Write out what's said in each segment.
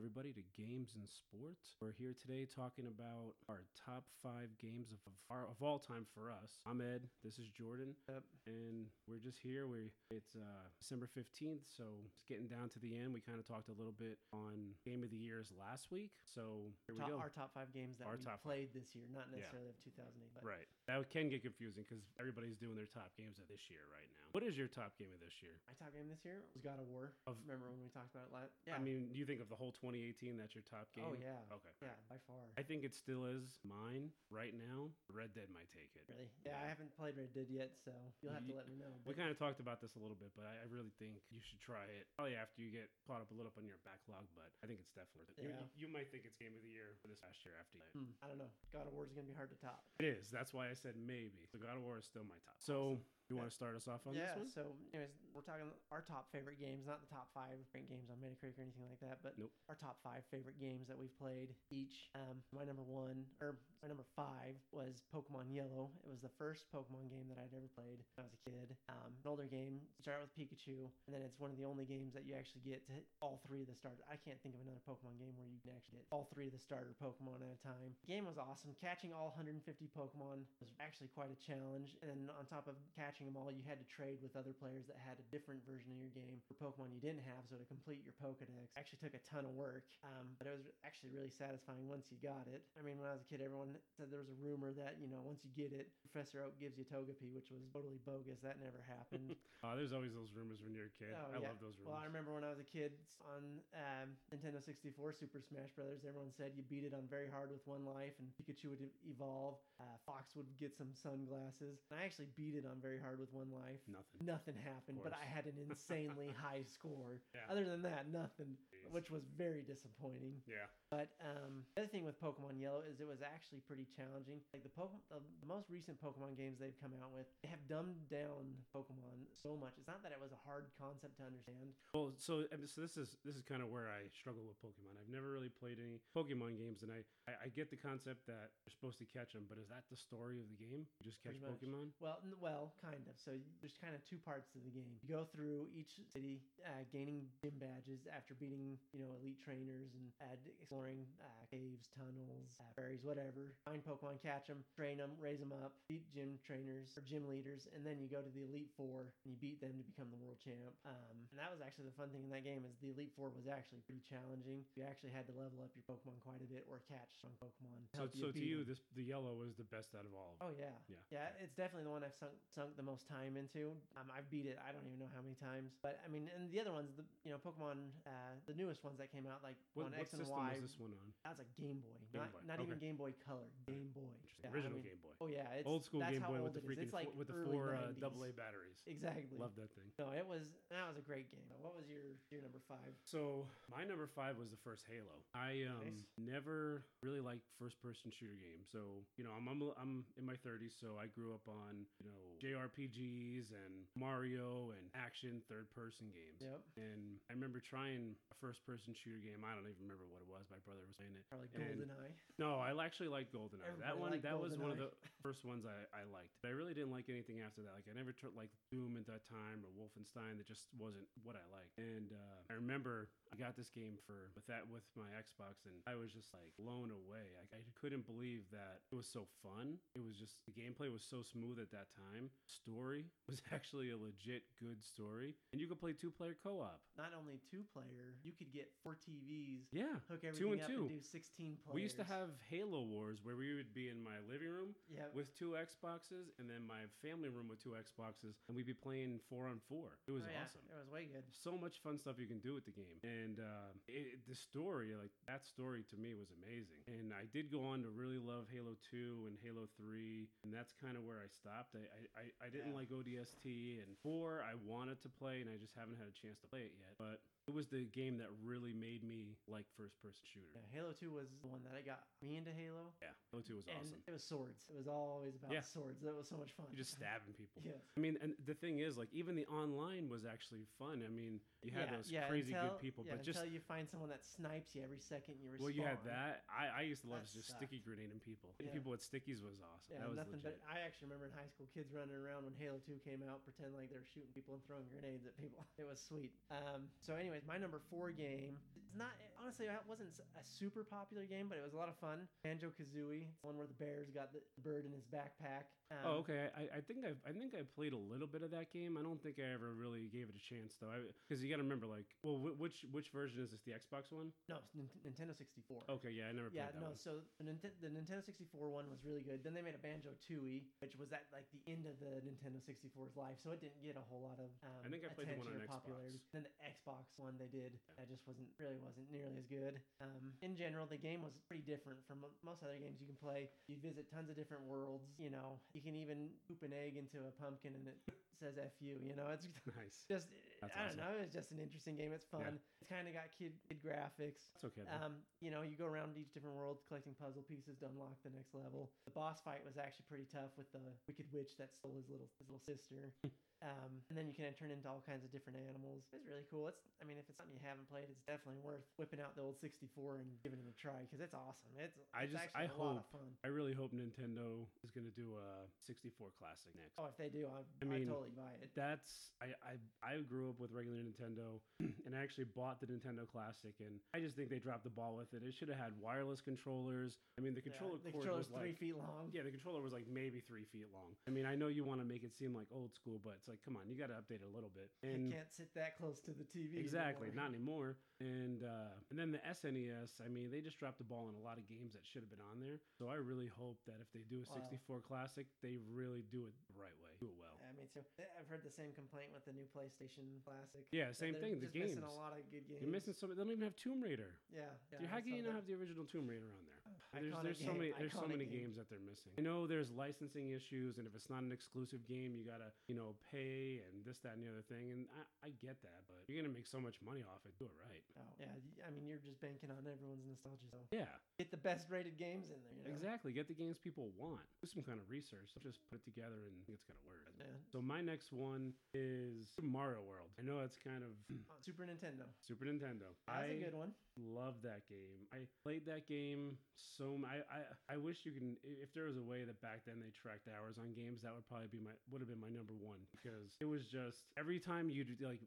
everybody, to Games and Sports. We're here today talking about our top five games of, of, our, of all time for us. I'm Ed. This is Jordan, Yep. and we're just here. We it's uh, December 15th, so it's getting down to the end. We kind of talked a little bit on Game of the Years last week, so here Top, we go. our top five games that Our we top five. played this year, not necessarily of 2008. But Right. That can get confusing because everybody's doing their top games of this year right now. What is your top game of this year? My top game this year was God of War. Of- Remember when we talked about it last? Yeah. I mean, you think of the whole 2018 that's your top game? oh yeah. Okay. Yeah, by far. I think it still is mine right now. Red Dead might take it. really? Yeah, I haven't played Red Dead yet, so you'll have to let me know. We kind of talked about this a little bit, but I, I really think you should try it. Probably after you get caught up a little up on your backlog, but I think it's definitely. You, Yeah. you might think it's game of the year for this past year after hmm, I don't know. God of War is gonna be hard to top. It is. That's why I said maybe. The God of War is still my top. So you want to start us off on yeah. this one? So, anyways, we're talking our top favorite games, not the top five ranked games on Metacritic or anything like that, but Nope. our top five favorite games that we've played each. Um, my number one or my number five was Pokemon Yellow. It was the first Pokemon game that I'd ever played when I was a kid. Um, an older game. You start with Pikachu, and then it's one of the only games that you actually get to hit all three of the starters. I can't think of another Pokemon game where you can actually get all three of the starter Pokemon at a time. The game was awesome. Catching all 150 Pokemon was actually quite a challenge. And then on top of catching them all, you had to trade with other players that had a different version of your game for Pokemon you didn't have. So to complete your Pokedex actually took a ton of work. Um, but it was actually really satisfying once you got it. I mean, when I was a kid, everyone said there was a rumor that, you know, once you get it, Professor Oak gives you Togepi, which was totally bogus. That never happened. Uh, there's always those rumors when you're a kid. Oh, I yeah. love those rumors. Well, I remember when I was a kid on um, Nintendo 64 Super Smash Brothers, everyone said you beat it on very hard with one life, and Pikachu would evolve. Uh, Fox would get some sunglasses. And I actually beat it on very hard with one life. Nothing. Nothing happened, but. I had an insanely high score. Yeah. Other than that, nothing, Jeez. which was very disappointing. Yeah. But um, the other thing with Pokemon Yellow is it was actually pretty challenging. Like the Pokemon, the, most recent Pokemon games they've come out with, they have dumbed down Pokemon so much. It's not that it was a hard concept to understand. Well, so, so this is this is kind of where I struggle with Pokemon. I've never really played any Pokemon games, and I, I, I get the concept that you're supposed to catch them, but is that the story of the game? You just catch Pokemon? Well, n- well, kind of. So there's kind of two parts to the game. You go through each city, uh, gaining gym badges after beating, you know, elite trainers and uh, exploring uh, caves, tunnels, uh, berries, whatever. Find Pokemon, catch them, train them, raise them up, beat gym trainers or gym leaders, and then you go to the elite four and you beat them to become the world champ. Um, and that was actually the fun thing in that game is the elite four was actually pretty challenging. You actually had to level up your Pokemon quite a bit or catch strong Pokemon. So, so to you, them. this the yellow was the best out of all. of. Oh yeah, Yeah. yeah. It's definitely the one I've sunk sunk the most time into. Um, I've beat it. I don't even know how many times. But I mean, and the other ones, the you know, Pokemon, uh, the newest ones that came out, like What, on what X and system Y. was this one on? That's a Game Boy, not Boy, not even. Game Boy Color, Game Boy. Interesting. Yeah, I Original mean- Game Boy. Oh yeah, it's Old school that's Game Boy with the freaking It's like four, with the four uh, 90s. double A batteries. Exactly. Love that thing. No, it was that was a great game. What was your your number five? So my number five was the first Halo. I um Nice. never really liked first person shooter games. So you know I'm, I'm I'm in my 30s, so I grew up on you know JRPGs and Mario and action third person games. Yep. And I remember trying a first person shooter game. I don't even remember what it was. My brother was playing it. Probably And- GoldenEye. No, I actually liked GoldenEye. that one, that was one of the first ones I, I liked. But I really didn't like anything after that. Like I never tried like Doom at that time or Wolfenstein. That just wasn't what I liked. And uh, I remember I got this game for with that with my Xbox, and I was just like blown away. Like I couldn't believe that it was so fun. It was just the gameplay was so smooth at that time. Story was actually a legit good story, and you could play two player co op. Not only two player, you could get four TVs, Yeah, hook two and up two. and do sixteen players. We used to have Halo Wars where we would be in my living room Yeah. with two Xboxes and then my family room with two Xboxes and we'd be playing four on four. It was Oh, yeah, awesome. It was way good. So much fun stuff you can do with the game. And uh, it, the story, like that story to me was amazing. And I did go on to really love Halo 2 and Halo 3. And that's kind of where I stopped. I, I- I didn't Yeah. like ODST. And 4, I wanted to play and I just haven't had a chance to play it yet. But it was the game that really made me like first person shooter. Yeah, Halo 2 was the one that I got me into Halo. Yeah, Halo 2 was and awesome. it was swords. It was always about Yeah. swords. That was so much fun. You're just stabbing people. Yes. I mean, and the thing is, like, even the online was actually fun. I mean, you had those crazy until- good people, yeah, but just until you find someone that snipes you every second you respawn. well, you had that. I, I used to love just sucked. sticky grenading people. Yeah. People with stickies was awesome. Yeah, that was nothing legit. but I actually remember in high school kids running around when Halo 2 came out, pretend like they were shooting people and throwing grenades at people. It was sweet. Um, so, anyways, my number four game It's not honestly. It wasn't a super popular game, but it was a lot of fun. Banjo Kazooie, one where the bear's got the bird in his backpack. Um, oh, okay. I, I think I I think I played a little bit of that game. I don't think I ever really gave it a chance though. Because you got to remember, like, well, wh- which which version is this? The Xbox one? No, it's Nintendo 64. Okay, yeah, I never Yeah, played that no. one. So the, Nint- the Nintendo 64 one was really good. Then they made a Banjo Tooie, which was at like the end of the Nintendo 64's life, so it didn't get a whole lot of um, I think I played the one attention on or popularity. Xbox. Then the Xbox one they did, Yeah. that just wasn't really wasn't nearly as good. Um, in general, the game was pretty different from most other games you can play. You visit tons of different worlds. You know, you can even poop an egg into a pumpkin and it says "fu." You know, it's nice. just That's I don't awesome. know. It's just an interesting game. It's fun. It's kind of got kid, kid graphics. It's okay. though. Um, you know, you go around each different world collecting puzzle pieces to unlock the next level. The boss fight was actually pretty tough with the wicked witch that stole his little his little sister. Um, and then you can turn into all kinds of different animals. It's really cool. It's, I mean, if it's something you haven't played, it's definitely worth whipping out the old 64 and giving it a try because it's awesome. It's, I just- actually I a lot of hope- fun. I really hope Nintendo is going to do a 64 classic next. Oh, if they do, I, I, I mean, totally buy it. That's I, I I grew up with regular Nintendo, and I actually bought the Nintendo Classic, and I just think they dropped the ball with it. It should have had wireless controllers. I mean, the Yeah, controller the cord was three like feet long. yeah, the controller was like maybe three feet long. I mean, I know you want to make it seem like old school, but it's like, come on, you got to update it a little bit. I And can't sit that close to the TV. exactly, anymore. not anymore. And uh, and then the SNES, I mean, they just dropped the ball on a lot of games that should have been on there. So I really hope that if they do a Wow. 64 Classic, they really do it the right way, do it well. Yeah, me too. I've heard the same complaint with the new PlayStation Classic. Yeah, same thing. The just missing games. a lot of good games. You're missing some. They don't even have Tomb Raider. Yeah. yeah Dude, how can you not have the original Tomb Raider on there? There's, Iconic there's so many there's so many game. games that they're missing. I know there's licensing issues, and if it's not an exclusive game, you gotta you know pay and this that and the other thing. And I, I get that, but you're gonna make so much money off it. Do it right. Oh, yeah. I mean, you're just banking on everyone's nostalgia. So Yeah, get the best rated games in there. You know? exactly. Get the games people want. Do some kind of research. Just put it together and it's gonna work. Yeah. So my next one is Mario World. I know it's kind of oh, Super Nintendo. Super Nintendo. That's I a good one. love that game. I played that game so I, I I wish you can if there was a way that back then they tracked hours on games that would probably be my would have been my number one because it was just every time you like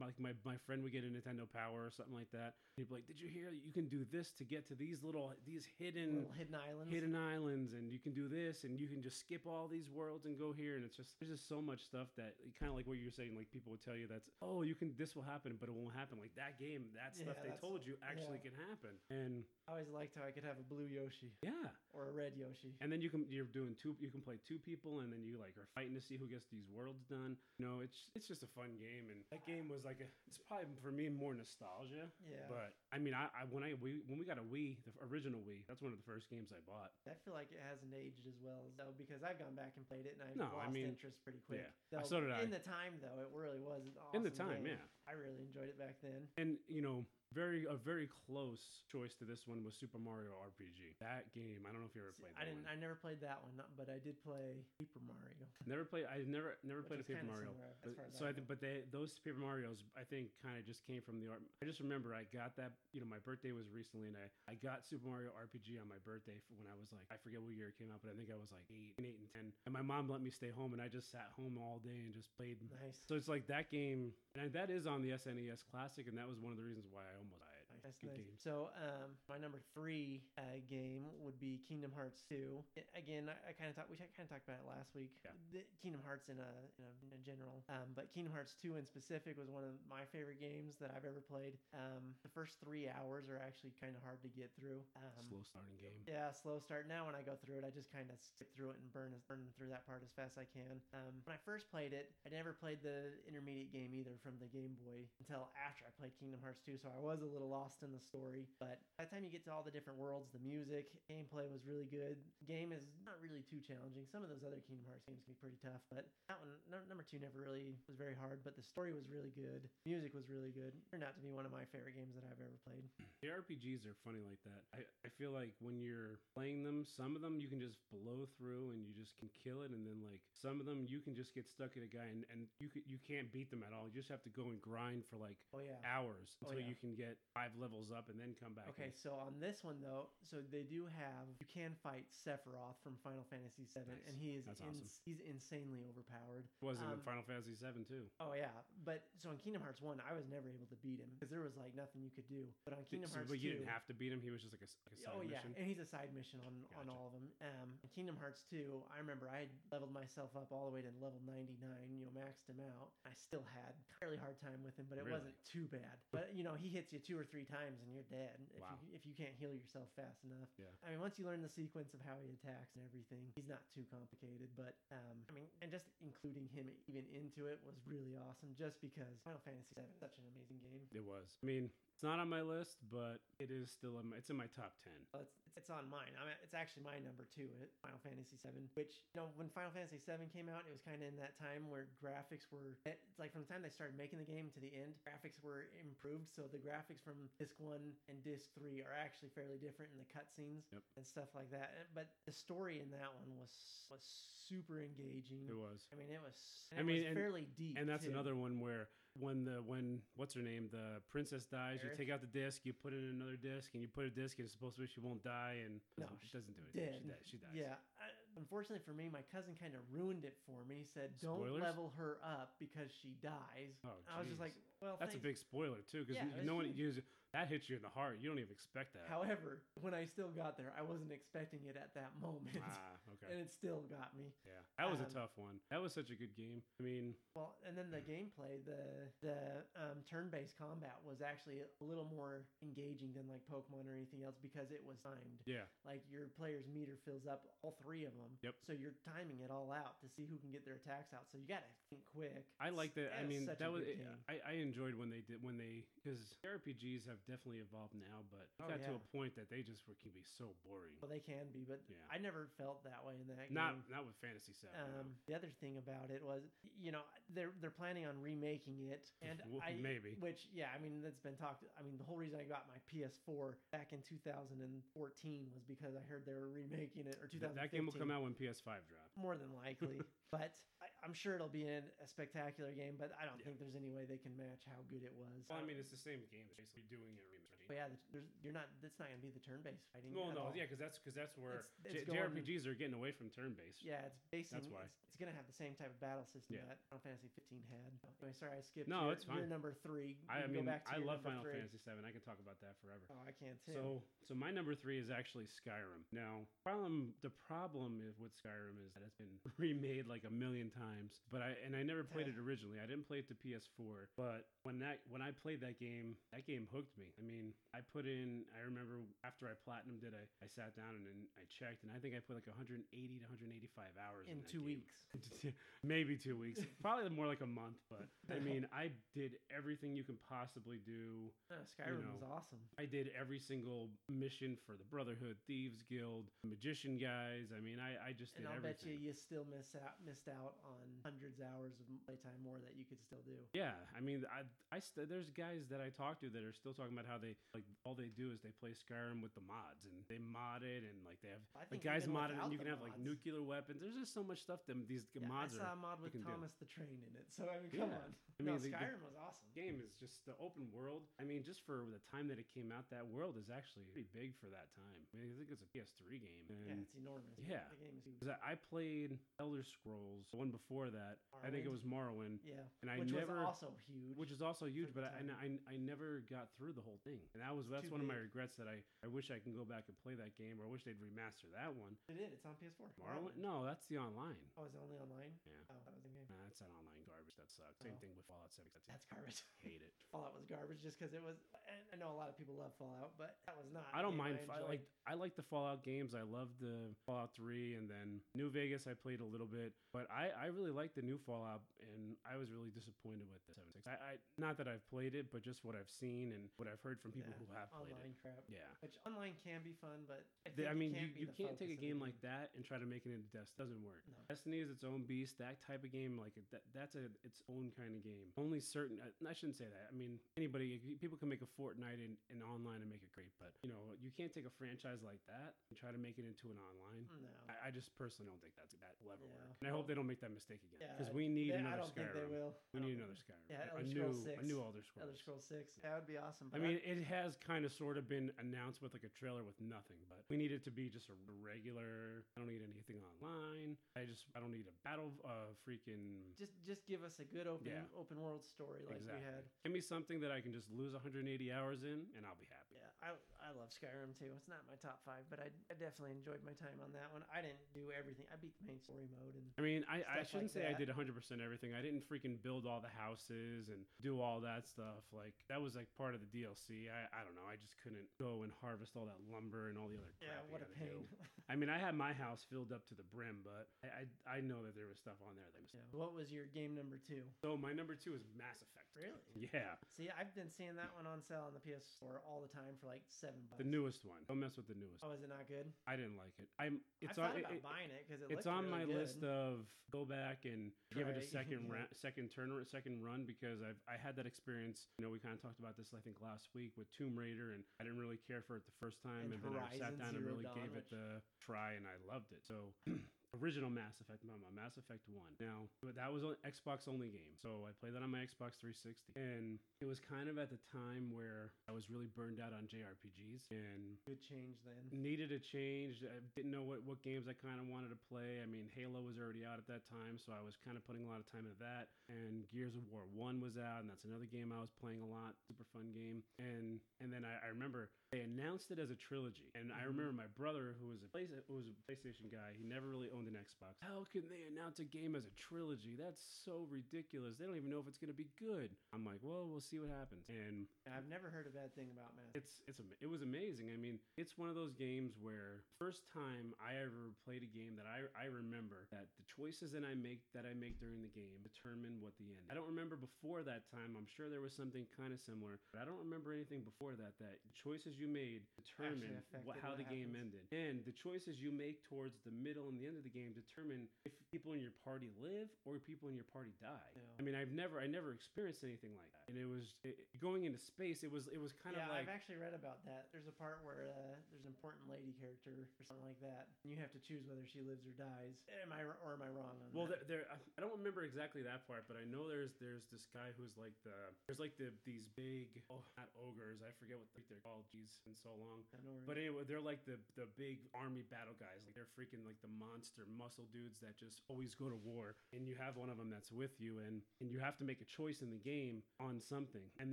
like my, my friend would get a Nintendo Power or something like that he'd be like did you hear you can do this to get to these little these hidden Little hidden islands. hidden islands and you can do this and you can just skip all these worlds and go here and it's just there's just so much stuff that kind of like what you're saying like people would tell you that's oh you can this will happen but it won't happen like that game that stuff Yeah, they told you actually yeah. can happen and I always liked how I could have a blue Yoshi yeah or a red Yoshi. and then you can you're doing two you can play two people and then you like are fighting to see who gets these worlds done you know it's it's just a fun game and that game was like a it's probably for me more nostalgia Yeah. but I mean I, I when I we, when we got a Wii the original Wii that's one of the first games I bought I feel like it hasn't aged as well though because I've gone back and played it and I No, I lost mean, interest pretty quick. yeah. So did I. In the time though, it really was an awesome in the time game. yeah I really enjoyed it back then. And you know, very a very close choice to this one was Super Mario RPG. That game, I don't know if you ever played I that didn't. one. I never played that one, but I did play Super Mario. Never played. I never never Which played a Paper Mario. But- so I think, but they those Paper Mario's I think kind of just came from the art. I just remember I got that. You know, my birthday was recently, and I I got Super Mario RPG on my birthday for when I was like I forget what year it came out, but I think I was like eight, and eight and ten. And my mom let me stay home, and I just sat home all day and just played. Nice. So it's like that game, and that is on the SNES Classic, and that was one of the reasons why I almost. That's Good nice. game. So, um, my number three uh, game would be Kingdom Hearts 2. Again, I, I kind of talked. We kind of talked about it last week. Yeah. The Kingdom Hearts in a in a, in a general, um, but Kingdom Hearts 2 in specific was one of my favorite games that I've ever played. Um, the first three hours are actually kind of hard to get through. Um, Slow starting game. yeah, slow start. Now when I go through it, I just kind of skip through it and burn burn through that part as fast as I can. Um, when I first played it, I never played the intermediate game either from the Game Boy until after I played Kingdom Hearts 2, so I was a little lost in the story. But by the time you get to all the different worlds, the music, gameplay was really good. Game is not really too challenging. Some of those other Kingdom Hearts games can be pretty tough, but that one, no, number two, never really was very hard. But the story was really good. Music was really good. Turned out to be one of my favorite games that I've ever played. The RPGs are funny like that. I, I feel like when you're playing them, some of them you can just blow through and you just can kill it, and then like some of them you can just get stuck at a guy and, and you could, you can't beat them at all. You just have to go and grind for like Oh yeah. hours Oh, until yeah. you can get five levels up and then come back. Okay, in. so on this one though, so they do have you can fight Sephiroth from Final Fantasy VII, Nice. and he is ins- awesome. he's insanely overpowered. It wasn't in um, Final Fantasy VII too. Oh yeah, but so in Kingdom Hearts one, I was never able to beat him because there was like nothing you could do. But on Kingdom So- Hearts but you two, didn't have to beat him. He was just like a, like a side oh yeah, mission. and he's a side mission on on all of them. Um, in Kingdom Hearts two, I remember I had leveled myself up all the way to level ninety nine. You know, maxed him out. I still had a fairly hard time with him, but it Really? wasn't too bad. But you know, he hits you two or three times and you're dead if Wow. you if you can't heal yourself fast enough. Yeah. I mean, once you learn the sequence of how he attacks and everything, he's not too complicated. But um, I mean, and just including him even into it was really awesome. Just because Final Fantasy VII is such an amazing game. It was. I mean, it's not on my list, but it is still in my, it's in my top ten. Well, it's, it's on mine. I mean, it's actually my number two. It Final Fantasy VII, which you know, when Final Fantasy VII came out, it was kind of in that time where graphics were. It's like from the time they started making the game to the end, graphics were improved. So the graphics from disc one and disc three are actually fairly different in the cutscenes Yep. and stuff like that. Uh, but the story in that one was was super engaging. It was. I mean, it was. I mean, was and- fairly deep. And that's too. another one where when the when what's her name the princess dies, you take out the disc, you put in another disc, and you put a disc, and it's supposed to be she won't die, and No, doesn't, she's doesn't do it. dead. She dies. She dies. Yeah. I, unfortunately for me, my cousin kind of ruined it for me. He said, "Don't Spoilers? level her up because she dies." Oh, I was just like, "Well, That's a big spoiler too, because Yeah, you it's know when it huge. uses that hits you in the heart. You don't even expect that. However, when I still got there, I wasn't expecting it at that moment, ah, okay. and it still got me. Yeah, that was a um, tough one. That was such a good game. I mean, Well, and then the gameplay, the the um, turn-based combat was actually a little more engaging than like Pokemon or anything else because it was timed. yeah, Like your player's meter fills up, all three of them. Yep. So you're timing it all out to see who can get their attacks out. So you gotta think quick. I like that. I mean, that was. I, I enjoyed when they did when they because RPGs have definitely evolved now, but Oh, got to a point that they just were can be so boring. Well, they can be, but Yeah. I never felt that way in that Not game. not with Fantasy Seven. no. Um, the other thing about it was, you know, they're they're planning on remaking it, and Well, I maybe. which yeah, I mean that's been talked. I mean the whole reason I got my PS4 back in 2014 was because I heard they were remaking it or Th- 2015. that game will come out when PS5 drops. more than likely, but I, I'm sure it'll be an, a spectacular game. But I don't Yeah. think there's any way they can match how good it was. Well, I mean, it's the same game. It's basically doing it. but yeah, there's, you're not. That's not gonna be the turn-based fighting. Well, no, all. yeah, because that's because that's where It's- it's J- going- JRPGs are getting away from turn-based. Yeah, it's basing. That's why. It's, it's gonna have the same type of battle system Yeah. that Final Fantasy 15 had. Anyway, sorry, I skipped. No, your, it's fine. Your number three. I, I mean, go back to I love Final three. Fantasy Seven. I can talk about that forever. Oh, I can too. So, so my number three is actually Skyrim. Now, problem the problem with Skyrim is that it's been remade like a million times. But I and I never played it originally. I didn't play it to PS4. But when that when I played that game, that game hooked me. I mean, I put in. I remember after I platinum did, I, I sat down and, then I checked, and I think I put like 180 to 185 hours in that two game. weeks. maybe two weeks probably more like a month but i mean i did everything you can possibly do Uh, Skyrim was know, awesome. i did every single mission for the brotherhood thieves guild magician guys i mean i, I just And did I'll bet you you still miss out missed out on hundreds of hours of playtime more that you could still do. yeah i mean i i st- there's guys that i talk to that are still talking about how they like all they do is they play skyrim with the mods and they mod it and like they have the think guys even mod it and you the can have like nuclear weapons there's just so much stuff them these Yeah, mods I are saw a mod with can do. Thomas the Train in it. So I mean, come Yeah. on. I mean, no, the- the- Skyrim was awesome. game is just the open world. I mean, just for the time that it came out, that world is actually pretty big for that time. I mean, I think it's a PS3 game. Yeah, it's enormous. yeah. the game is huge. 'cause I I played Elder Scrolls, the one before that. I think it was Morrowind, Yeah, and I which never, was also huge. which is also huge, but I, I, I never got through the whole thing, and that was that's too one of my regrets that I I wish I can go back and play that game, or I wish they'd remaster that one. it did. It's on PS4. Morrowind? No, that's the online. Oh, is it only online? Yeah. Oh, that was in game. Nah, that's an online garbage. That sucks. Same Oh. thing with Fallout 76. That's garbage. I hate it. Fallout was garbage just because it was. And I know a lot of people love Fallout, but that was not. I don't mind. I, enjoyed. like I like the Fallout games. I love the Fallout Three, and then New Vegas. I played a little bit, but I, I really like the new Fallout, and I was really disappointed with the Seven Six. I, I not that I've played it, but just what I've seen and what I've heard from people Yeah, who have played online it. crap. Yeah. Which online can be fun, but I, The- think I it mean, can't you, be you the can't take a focus of the game like that and try to make it into Destiny. Doesn't work. No. Destiny is its own beast. That type of game, like that, that's a its own kind of game. Only certain. I, I shouldn't say that. I mean, anybody, people can make a Fortnite in, in online and make it great, but you know, you can't take a franchise like that and try to make it into an online. No. I, I just personally don't think that's that will ever Yeah. work, and I hope they don't make that mistake again Yeah, because we need They- another I don't think they will. We need another Skyrim. Yeah, a Elder new, Scrolls a 6. new Elder Scrolls. Elder Scrolls Six. That would be awesome. I mean, it has kind of sort of been announced with like a trailer with nothing, but we need it to be just a regular. I don't need anything online. I just I don't need a battle uh freaking just just give us a good open Yeah. open world story like exactly. we had. Give me something that I can just lose 180 hours in, and I'll be happy. Yeah, I, I love Skyrim too. It's not my top five, but I, I definitely enjoyed my time on that one. I didn't do everything. I beat the main story mode and I mean, I, I shouldn't like say I did 100% everything. I didn't freaking build all the houses and do all that stuff. Like, that was like part of the DLC. I, I don't know. I just couldn't go and harvest all that lumber and all the other crap. yeah, what a pain. I mean, I had my house filled up to the brim, but I, I, I know that there was stuff on there that was. yeah. What was your game number two? So, my number two is Mass Effect. Really? Yeah, See, I've been seeing that one on sale on the PS4 all the time for like seven bucks. the newest one. Don't mess with the newest. Oh, is it not good? I didn't like it. I'm. It's I on. thought it- about it- buying it because it it's on my really list of go back and give it a second ra- second turn or second run because I've I had that experience. You know, we kind of talked about this I think last week with Tomb Raider, and I didn't really care for it the first time, And and, then I sat down and really Dawn, gave it the try, and I loved it. So. Original Mass Effect, no, Mass Effect 1. Now, that was an Xbox only game. So I played that on my Xbox 360. And it was kind of at the time where I was really burned out on JRPGs. And Good change then. needed a change. I didn't know what, what games I kind of wanted to play. I mean, Halo was already out at that time, so I was kind of putting a lot of time into that. And Gears of War One was out, and that's another game I was playing a lot. Super fun game. And and then I, I remember they announced it as a trilogy, and I Mhm. remember my brother, who was a place, who was a PlayStation guy, he never really owned an Xbox. How can they announce a game as a trilogy? That's so ridiculous. They don't even know if it's going to be good. I'm like, well, we'll see what happens. And I've never heard a bad thing about Mass. it's it's it was amazing. I mean, it's one of those games where first time I ever played a game that I I remember that the choices that I make that I make during the game determine what the end. I don't remember before that time. I'm sure there was something kind of similar, but I don't remember anything before that. That choices you made determine what, how what the game ended, and the choices you make towards the middle and the end of the game determine if people in your party live or people in your party die. Yeah. I mean, I've never I never experienced anything like that, and it was it, going into space. It was it was kind yeah, of like I've actually read about that. There's a part where uh, there's an important lady character or something like that, and you have to choose whether she lives or dies. Am I or am I wrong on Well, that? there, there, I don't remember exactly that part, but I know there's there's this guy who's like the there's like the these big oh not ogres I forget what they're called. It's been so long. I know where- But anyway, they're like the the big army battle guys. Like they're freaking like the monster muscle dudes that just always go to war. And you have one of them that's with you, and and you have to make a choice in the game on something, and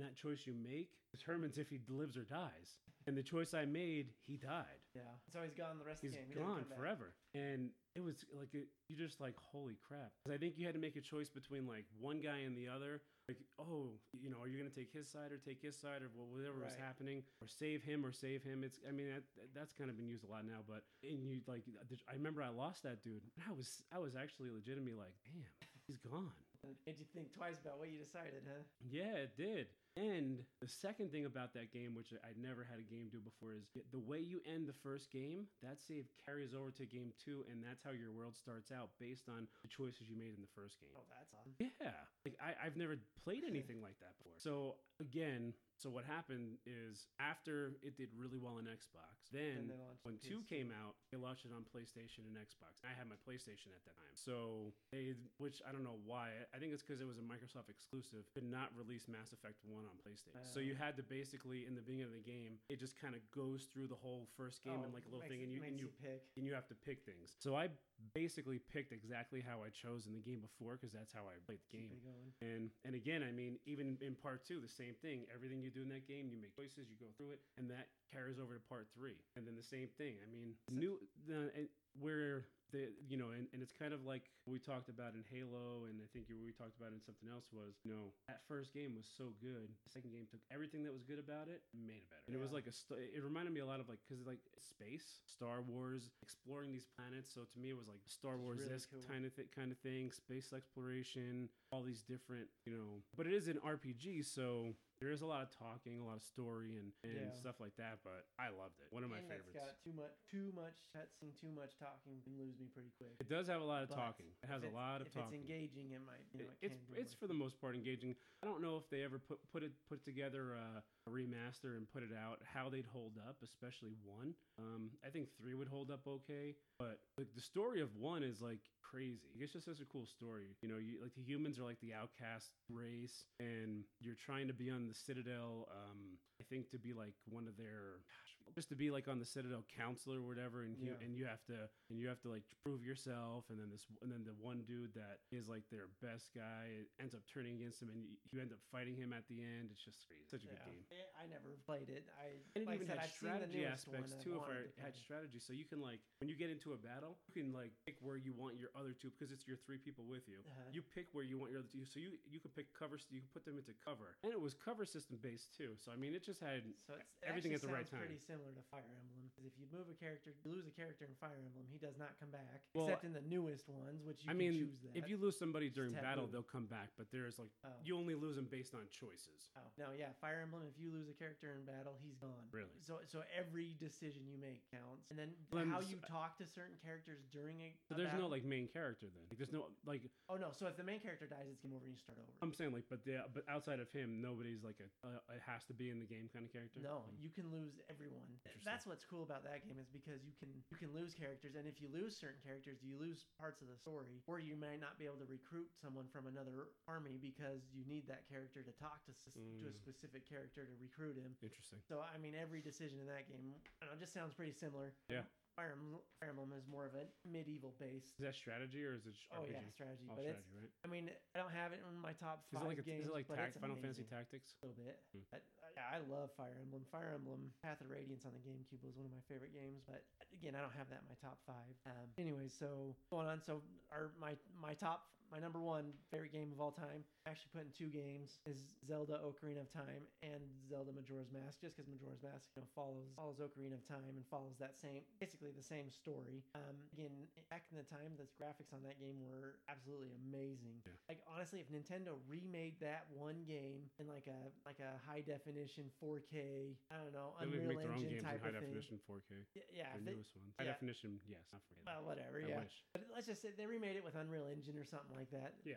that choice you make determines if he lives or dies. And the choice I made, he died. yeah, so he's gone the rest He's of the game. He doesn't gone forever. And it was like, it, you just like, holy crap I think you had to make a choice between like one guy and the other. Like, oh, you know, are you going to take his side or take his side or wh- whatever was happening or save him or save him? It's, I mean, that, that's kind of been used a lot now, but, and you like, I remember I lost that dude. And I was, I was actually legitimately like, damn, he's gone. Did you think twice about what you decided, huh? Yeah, it did. And the second thing about that game, which I'd never had a game do before, is the way you end the first game, that save carries over to game two, and that's how your world starts out based on the choices you made in the first game. Oh, that's awesome. Yeah, like I, I've never played anything like that before. So again, so what happened is after it did really well on Xbox, then launched when the two came out, they launched it on PlayStation and Xbox. I had my PlayStation at that time, so they, which I don't know why. I think it's because it was a Microsoft exclusive, could not release Mass Effect One on PlayStation. so you Oh. had to basically in the beginning of the game, it just kind of goes through the whole first game Oh, and like a little thing, and you and makes you pick. and you have to pick things. So I basically picked exactly how I chose in the game before because that's how I played the game. And and again, I mean, even in part two, the same thing. Everything you do in that game, you make choices, you go through it, and that carries over to part three. And then the same thing. I mean, new the and where the you know, and, and it's kind of like we talked about in Halo, and I think we talked about in something else was you know that first game was so good. The second game took everything that was good about it, and made it better. And it was like a st- it reminded me a lot of like because like space, Star Wars, exploring these planets. So to me, it was like Star Wars really cool. kind of th- kind of thing, space exploration, all these different you know. But it is an RPG, so there is a lot of talking, a lot of story, and, and Yeah. stuff like that. But I loved it. One of my that's favorites. got too much, too much cutscene, too much talking can lose me pretty quick. It does have a lot of But talking. It has a lot of if talking. it's engaging, it might. You know, It- it it's it's for the most part engaging. I don't know if they ever put put it put together a, a remaster and put it out how they'd hold up, especially one. Um, I think three would hold up okay, but like the story of one is like crazy. It's just such a cool story. You know, you like the humans are like the outcast race, and you're trying to be on the Citadel. Um, I think to be like one of their just to be like on the Citadel council or whatever, and you Yeah. and you have to and you have to like prove yourself, and then this and then the one dude that is like their best guy ends up turning against him, and you, you end up fighting him at the end. It's just crazy. such a good game. I never played it. I And it like even said, had I've seen the strategy aspects too. If wanted I to had strategy, so you can like when you get into a battle, you can like pick where you want your other two because it's your three people with you. Uh-huh. You pick where you want your other two, so you you could pick covers. You can put them into cover, and it was cover system based too. So I mean, it just had So it's, everything actually at the right time. Pretty similar to Fire Emblem, because if you move a character, you lose a character in Fire Emblem, he does not come back, Well, except in the newest ones, which you I can mean, choose that. if you lose somebody during battle, they'll come back, but there's like Oh. you only lose them based on choices. Oh no, yeah, Fire Emblem. If you lose a character in battle, he's gone. Really? So so every decision you make counts, and then how you talk to certain characters during a. So a there's no like main character then. Like, there's no like Oh no, so if the main character dies, it's game over and you start over. I'm saying like, but the but outside of him, nobody's like a, a it has to be in the game kind of character. No, you can lose everyone. Interesting. That's what's cool about that game is because you can you can lose characters, and if you lose certain characters, you lose parts of the story, or you might not be able to recruit someone from another army because you need that character to talk to, s- to a Mm. specific character to recruit him. Interesting. So I mean, every decision in that game, I don't know, just sounds pretty similar. Yeah. Fire Emblem, Fire Emblem is more of a medieval base. Is that strategy or is it just Oh yeah, strategy, All but it's. right? I mean, I don't have it in my top Is five it like a, games. is it like Final Fantasy. Tactics? A little bit. Hmm. But yeah, I love Fire Emblem. Fire Emblem Path of Radiance on the GameCube was one of my favorite games, but again, I don't have that in my top five. Um, anyway, so going on, so our my my top my number one favorite game of all time, actually put in two games, is Zelda Ocarina of Time and Zelda Majora's Mask, just because Majora's Mask you know follows follows Ocarina of Time and follows that same basically the same story. Um, again, back in the time, the graphics on that game were absolutely amazing. Yeah. Like honestly, if Nintendo remade that one game in like a like a high definition 4K, I don't know, They Unreal make their own Engine games in high of thing. definition 4K. Y- Yeah, The newest ones. High yeah. definition, yes, not 4K. well, whatever. I yeah, wish. but let's just say they remade it with Unreal Engine or something like that. Yeah.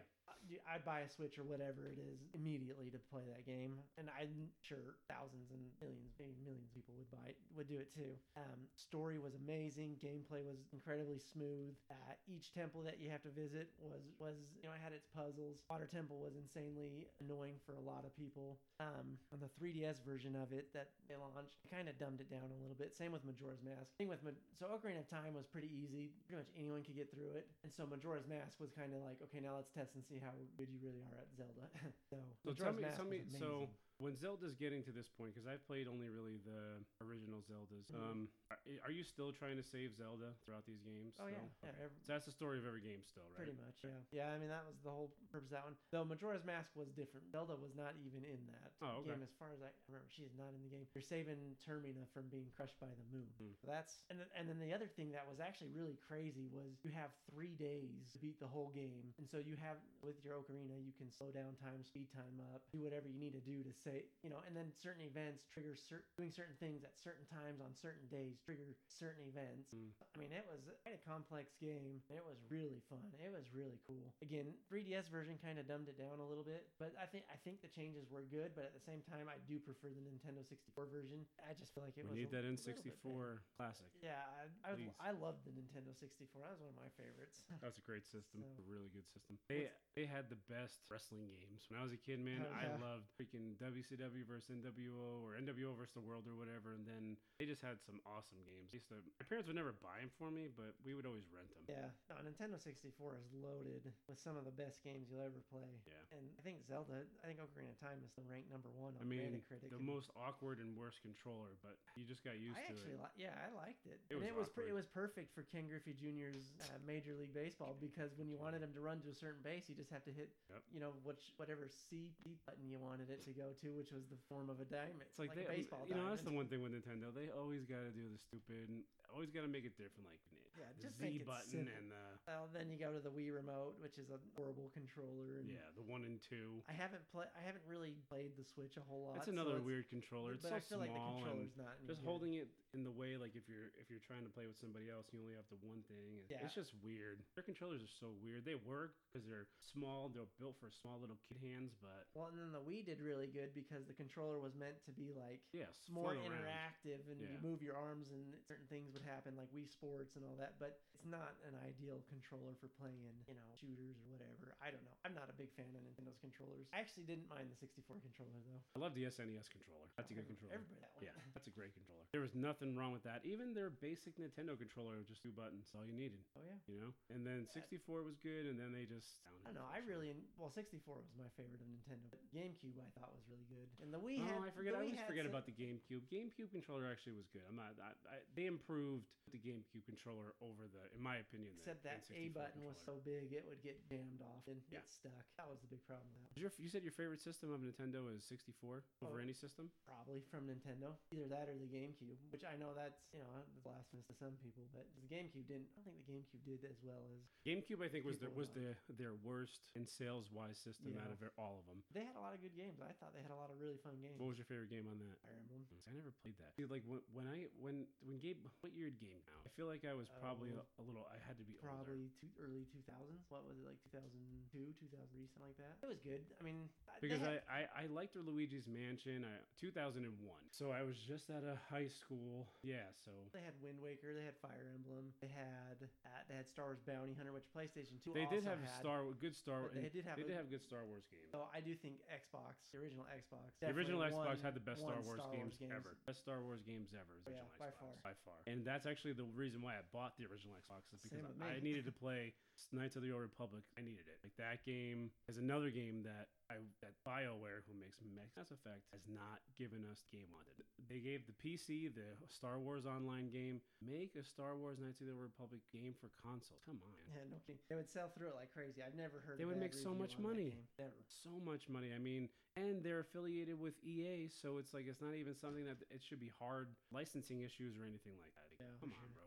I'd buy a Switch or whatever it is immediately to play that game, and I'm sure thousands and millions, maybe millions of people would buy it, would do it too. Um, story was amazing, gameplay was incredibly smooth. Uh, each temple that you have to visit was was you know had its puzzles. Water Temple was insanely annoying for a lot of people. Um, on the 3DS version of it that they launched, kind of dumbed it down a little bit. Same with Majora's Mask. Thing with Ma- so Ocarina of Time was pretty easy. Pretty much anyone could get through it, and so Majora's Mask was kind of like, okay, now let's test and see how good you really are at Zelda. so, So tell me, tell me, so. When Zelda's getting to this point, because I've played only really the original Zeldas, Mhm. um, are, are you still trying to save Zelda throughout these games? Oh yeah, still? yeah, Okay. ev- So that's the story of every game still, right? Pretty much, yeah. Yeah, I mean that was the whole purpose of that one. Though Majora's Mask was different. Zelda was not even in that Oh, okay. game as far as I remember. She is not in the game. You're saving Termina from being crushed by the moon. Hmm. So that's and then, and then the other thing that was actually really crazy was you have three days to beat the whole game, and so you have with your ocarina you can slow down time, speed time up, do whatever you need to do to say you know, and then certain events trigger cer- doing certain things at certain times on certain days trigger certain events. Hmm. I mean, it was quite a complex game. It was really fun. It was really cool. Again, 3DS version kind of dumbed it down a little bit, but I think I think the changes were good. But at the same time, I do prefer the Nintendo 64 version. I just feel like it we was need a that little bit better. N64 classic. Yeah, I I, was, I loved the Nintendo 64. That was one of my favorites. That was a great system. So- a really good system. They they had the best wrestling games. When I was a kid, man, Oh, I loved freaking WCW versus NWO or NWO versus the World or whatever. And then they just had some awesome games. I used to, my parents would never buy them for me, but we would always rent them. Yeah, no, Nintendo 64 is loaded with some of the best games you'll ever play. Yeah. And I think Zelda, I think Ocarina of Time is the ranked number one on I mean, Metacritic. the and- most awkward and worst controller, but you just got used I to actually, it. li- yeah, I liked it. It and was it was it was perfect for Ken Griffey Jr.'s uh, Major League Baseball because when you wanted him to run to a certain base, you just have to hit, Yep. you know, which whatever C button you wanted it to go to, which was the form of a diamond. It's like, a they, baseball you know, that's the one thing with Nintendo. They always got to do the stupid. Always got to make it different, like Yeah, the just Z button and the Well, then you go to the Wii remote, which is a horrible controller. And yeah, the one and two. I haven't play. I haven't really played the Switch a whole lot. That's so another it's- weird controller. It's but so I feel like the controller's not just good. holding it in the way. Like if you're if you're trying to play with somebody else, you only have to one thing. Yeah. It's just weird. Their controllers are so weird. They work because they're small. They're built for small little kid hands, but Well, and then the Wii did really good because the controller was meant to be like yeah, more around. interactive, and you move your arms, and certain things would happen, like Wii Sports and all that. But it's not an ideal controller for playing, you know, shooters or whatever. I don't know. I'm not a big fan of Nintendo's controllers. I actually didn't mind the 64 controller though. I love the SNES controller. That's a good controller. Everybody that one. Yeah, that's a great controller. There was nothing wrong with that. Even their basic Nintendo controller was just two buttons, all you needed. Oh yeah. You know, and then 64 was good, and then they just. I don't know. I really well, 64 was my favorite of Nintendo. But GameCube I thought was really good, and the Wii Oh, had. I forget. I always forget some- about the GameCube. GameCube controller actually was good. I'm not. I, I, they improved the GameCube controller over the, in my opinion. Except that A N64 button was so big it would get jammed off and Yeah. get stuck. That was the big problem with that. Your, you said your favorite system of Nintendo is 64 over Oh. any system. Probably from Nintendo, either that or the GameCube, which I know that's you know blasphemous to some people, but the GameCube didn't. I don't think the GameCube did as well as GameCube, I think, was the, was the their worst in sales wise system out of all of them. they had a lot of good games. I thought they had a lot of really fun games. What was your favorite game on that? Fire Emblem. I never played that. Dude, like when, when I when when Gabe, what year did Game out? I feel like I was uh, probably a, a little. I had to be. Probably two, early 2000s. What was it like 2002, 2003, something like that? It was good. I mean, because had- I, I, I liked Luigi's Mansion. I, 2001. So I was just out of high school. Yeah. So They had Wind Waker. They had Fire Emblem. They had uh, they had Star Wars Bounty Hunter, which PlayStation Two they did have had. Star good Star. but they did have they a- did have good Star Wars games. So I do think Xbox, the original Xbox, The original Xbox had the best Star Wars, Star games, Wars ever. Best Star Wars games ever. Yeah, by Xbox, far. by far. And that's actually the reason why I bought the original Xbox is because with I needed to play Knights of the Old Republic. I needed it. Like that game is another game that I that BioWare, who makes Mass Effect, has not given us game on it. They gave the PC the Star Wars Online game. Make a Star Wars Knights of the Old Republic game for consoles. Come on. Yeah, no kidding. They would sell through it like crazy. I've never heard. They would make so much money. Never. so much money. I mean, and they're affiliated with EA, so it's like it's not even something that it should be hard licensing issues or anything like that. Yeah, Come on, bro.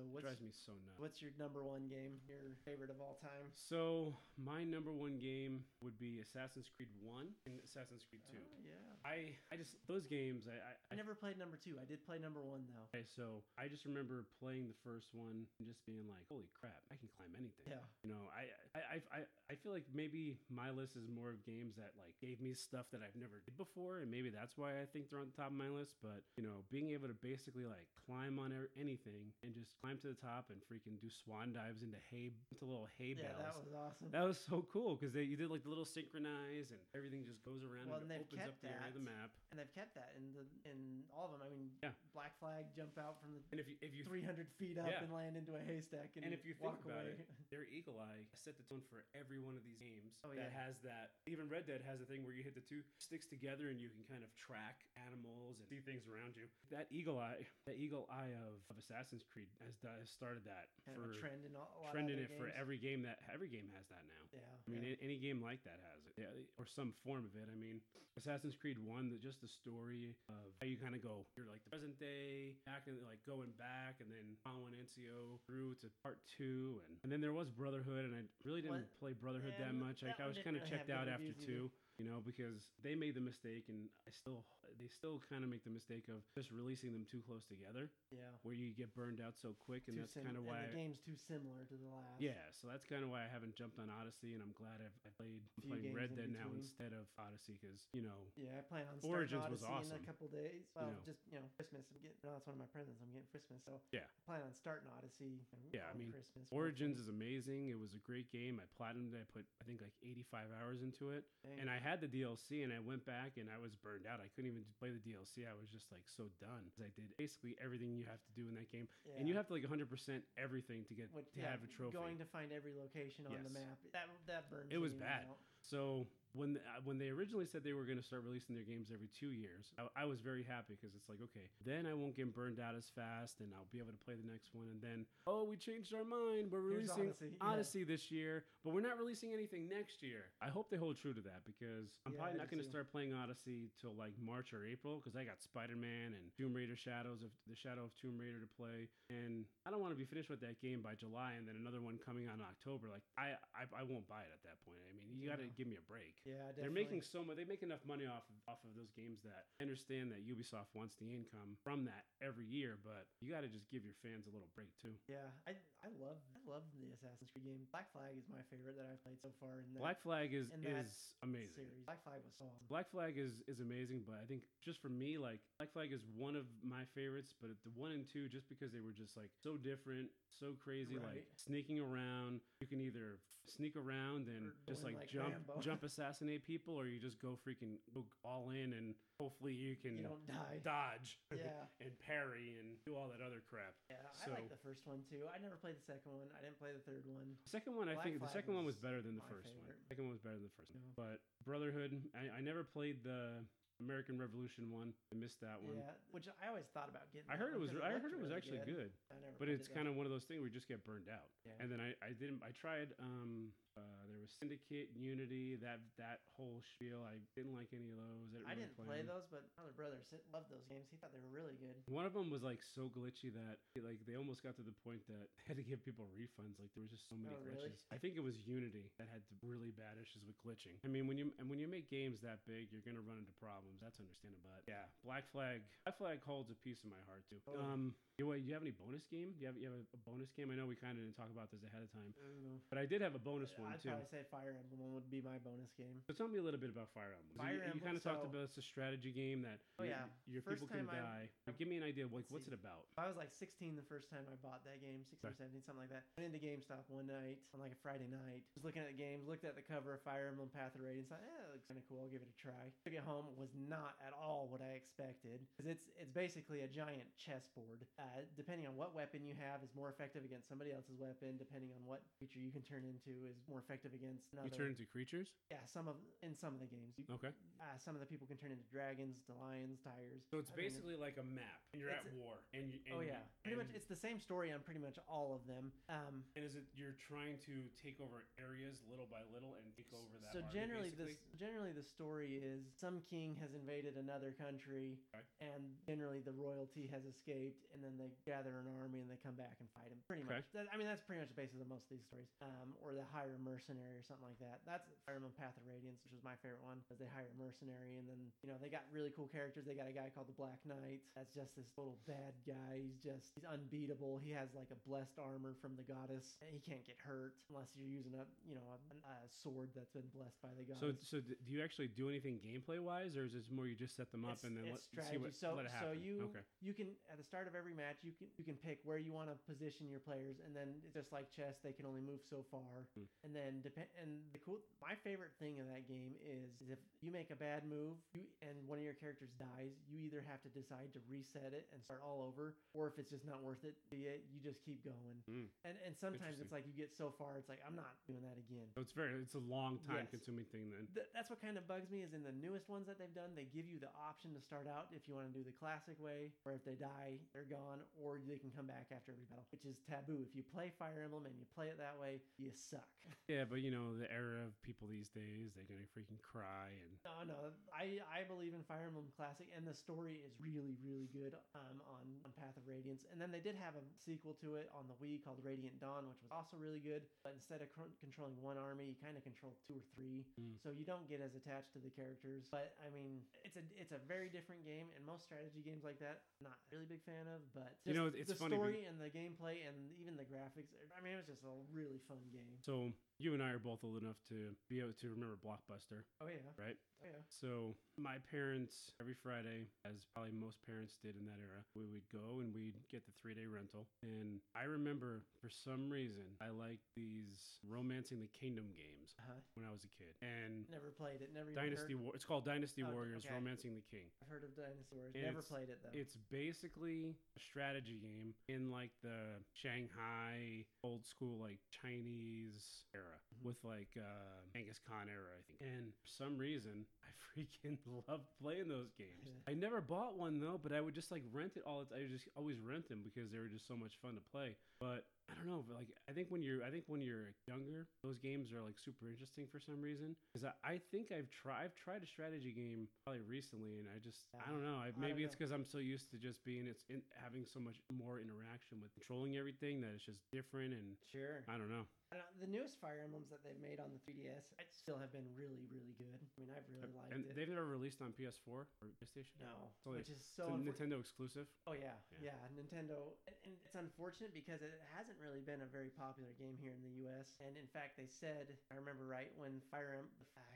So what's- drives me so nuts. What's your number one game? Your favorite of all time? So my number one game would be Assassin's Creed One and Assassin's Creed Two. Oh, yeah. I I just those games I I, I never played number two. I did play number one though. Okay, so I just remember playing the first one and just being like, "Holy crap! I can climb anything." Yeah. You know, I I, I I I feel like maybe my list is more of games that like gave me stuff that I've never did before, and maybe that's why I think they're on the top of my list. But you know, being able to basically like climb on anything and just climb to the top and freaking do swan dives into hay into little hay Yeah, bales. that was awesome. That was so cool because they you did like the little synchronize and everything just goes around Well, and and they've opens up kept the area of the that. map. and they've kept that in the in all of them. I mean, Yeah. Black Flag jump out from the And if you if you 300 feet up Yeah. and land into a haystack and, And if you think walk about away. it, their eagle eye set the tone for every one of these games Oh, that yeah. has that. Even Red Dead has a thing where you hit the two sticks together and you can kind of track animals and see things around you. That eagle eye, that eagle eye of, of Assassin's Creed has, has started that kind for trend in a a lot trending it other for every game that every game has that now. Yeah. I mean, yeah. any game like that has it, yeah, or some form of it. I mean, Assassin's Creed One, the, just the story of how you kind of go, you're like the present day, back and like going back, and then following Ezio through to part two, and, and then there was Brotherhood, and I really didn't What? play Brotherhood Yeah, that much. Like that I one was kind of checked out after two. You know, because they made the mistake, and I still, they still kind of make the mistake of just releasing them too close together, yeah. where you get burned out so quick, and Too that's sim- kind of why. and the game's too similar to the last. yeah, so that's kind of why I haven't jumped on Odyssey, and I'm glad I've I played I'm playing Red Dead now instead of Odyssey because you know Yeah, I plan on starting Origins was Odyssey in a couple days. Well, know. just you know, Christmas. I'm getting. No, that's one of my presents. I'm getting Christmas. So Yeah. I plan on starting Odyssey. you Yeah, I mean, Christmas. Origins is amazing. It was a great game. I platinumed. I put I think like 85 hours into it, Dang. and I had the DLC, and I went back and I was burned out. I couldn't even play the DLC. I was just like so done. I did basically everything you have to do in that game, and you have to like 100 percent everything to get Which, to yeah, have a trophy. Going to find every location on the map. That that burns. It was bad. out. So when the, uh, when they originally said they were going to start releasing their games every two years, I, I was very happy because it's like, okay, then I won't get burned out as fast, and I'll be able to play the next one. And then, oh, we changed our mind. We're Here's releasing Odyssey, Odyssey, this year, but we're not releasing anything next year. I hope they hold true to that because I'm Yeah, probably not going to start playing Odyssey till like March or April because I got Spider Man and Tomb Raider Shadows of the Shadow of Tomb Raider to play, and I don't want to be finished with that game by July and then another one coming out in October. Like I, I, I won't buy it at that point. I mean, you got to Yeah. Give me a break. Yeah, definitely. They're making so much. They make enough money off of, off of those games that I understand that Ubisoft wants the income from that every year, but you got to just give your fans a little break too. Yeah, I I love I love the Assassin's Creed game. Black Flag is my favorite that I've played so far. In that Black Flag is is amazing. series. Black Flag was awesome. Black Flag is is amazing, but I think just for me, like Black Flag is one of my favorites. But the one and two, just because they were just like so different, so crazy, like sneaking around. You can either sneak around and just like, like jump Rambo. jump assassinate people, or you just go freaking go all in and hopefully you can You don't die. dodge Yeah. and parry and do all that other crap. Yeah, So- I like the first one too. I never played the second one. I didn't play the third one. The second one, I Black think the second one was better than the first one. favorite. Second one was better than the first one. But Brotherhood, I, I never played the American Revolution one. I missed that one. Yeah, which I always thought about getting. I heard it was I heard it was really actually good, I never but it's it, kind of one of those things where you just get burned out. Yeah. And then I, I didn't I tried um uh, there was Syndicate, Unity, that that whole spiel. I didn't like any of those. I really didn't play play those, but my other brother loved those games. He thought they were really good. One of them was like so glitchy that like they almost got to the point that they had to give people refunds. Like there was just so many Oh, really? glitches. I think it was Unity that had really bad issues with glitching. I mean, when you and when you make games that big, you're gonna run into problems. That's understandable. But yeah, Black Flag. Black Flag holds a piece of my heart too. Oh. Um, you, know what, Do you have any bonus game? You have you have a, bonus game? I know we kind of didn't talk about this ahead of time, I don't know. but I did have a bonus one too. I'd too. probably say Fire Emblem would be my bonus game. So tell me a little bit about Fire Emblem. Fire you, Emblem, kind of talked so- about it's a strategy game that Oh, yeah. your First people can time I- die. Give me an idea. Like, what's see. it about? I was like 16 the first time I bought that game, 16 or 17, something like that. Went into GameStop one night on like a Friday night. Was looking at the games, looked at the cover of Fire Emblem Path of Radiance. Thought, eh, it looks kind of cool. I'll give it a try. Took it home. Was not at all what I expected because it's it's basically a giant chessboard. Uh, depending on what weapon you have, is more effective against somebody else's weapon. Depending on what creature you can turn into, is more effective against another. You turn into creatures. yeah, some of in some of the games. You, Okay. uh, some of the people can turn into dragons, to lions, tigers. So it's I mean, basically like a map, and you're at war, and, you, and Oh you- yeah, pretty much. It's the same story on pretty much all of them. Um, And is it you're trying to take over areas little by little and take over that? so army, generally, basically? this generally the story is some king has invaded another country, Okay. and generally the royalty has escaped, and then they gather an army and they come back and fight him. Pretty Okay. much. That, I mean, that's pretty much the basis of most of these stories. Um, or they hire a mercenary or something like that. That's Fire Emblem Path of Radiance, which was my favorite one, because they hire a mercenary, and then you know they got really cool characters. They got a guy called the Black Knight. That's just this little bad guy. He's just he's unbeatable. He has like a blessed armor from the goddess. and He can't get hurt unless you're using a you know a, a sword that's been blessed by the goddess. So, so do you actually do anything gameplay wise, or is this more you just set them up It's- and then let, it's see strategy. what so let it so you okay. you can at the start of every match you can you can pick where you want to position your players, and then it's just like chess, they can only move so far. Hmm. And then depend and the cool my favorite thing in that game is, is if you make a bad move you, and one of your characters dies, you either have to decide to reset it and start all over, or if it's just not worth it, you just keep going. Mm. And and sometimes it's like you get so far, it's like I'm not doing that again. So it's very it's a long time Yes. consuming thing then. Th- that's what kind of bugs me is in the newest ones that they've done they give you the option to start out if you want to do the classic way or if they die they're gone or they can come back after every battle which is taboo. If you play fire emblem and you play it that way you suck. Yeah, but you know the era of people these days, they're gonna freaking cry and no no i i believe in fire emblem classic and the story is really really good um, on, on path of radiance. And then they did have a sequel to it on the wii called radiant dawn which was also really good. But instead of cr- controlling one army you kind of control two or three. Mm. so you don't get as attached to the characters. But i mean it's a it's a very different game and most strategy games like that not really big fan of but You know, it's the funny story and the gameplay and even the graphics i mean it was just a really fun game. So you and I are both old enough to be able to remember Blockbuster, oh yeah. Right? Yeah So my parents every Friday, as probably most parents did in that era, we would go and we'd get the three day rental. And I remember for some reason I liked these Romancing the Kingdom games Uh-huh. when I was a kid. And Never played it. Never Dynasty. War. It's called Dynasty Oh, Warriors okay. Romancing the King. I've heard of Dynasty Warriors. And Never played it though. It's basically a strategy game in like the Shanghai old school like Chinese era Mhm. with like uh Genghis Khan era, I think. And for some reason, I freaking loved playing those games. I never bought one though, but I would just like rent it all the time. I just always rent them because they were just so much fun to play. But I don't know, but like I think when you're I think when you're younger, those games are like super interesting for some reason. Because I, I think I've tried I've tried a strategy game probably recently, and I just I don't know. I, I maybe don't it's because I'm so used to just being it's in, having so much more interaction with controlling everything that it's just different, and sure. I don't know. I the newest Fire Emblems that they've made on the 3DS, I still have been really, really good. I mean, I've really liked it. and it. they've never released on PS4 or PlayStation. no, It's only- which is It's so a unfor- Nintendo exclusive. Oh yeah, Yeah. yeah, Nintendo, and, it's unfortunate because it hasn't really been a very popular game here in the U.S. And in fact, they said, I remember right when Fire em-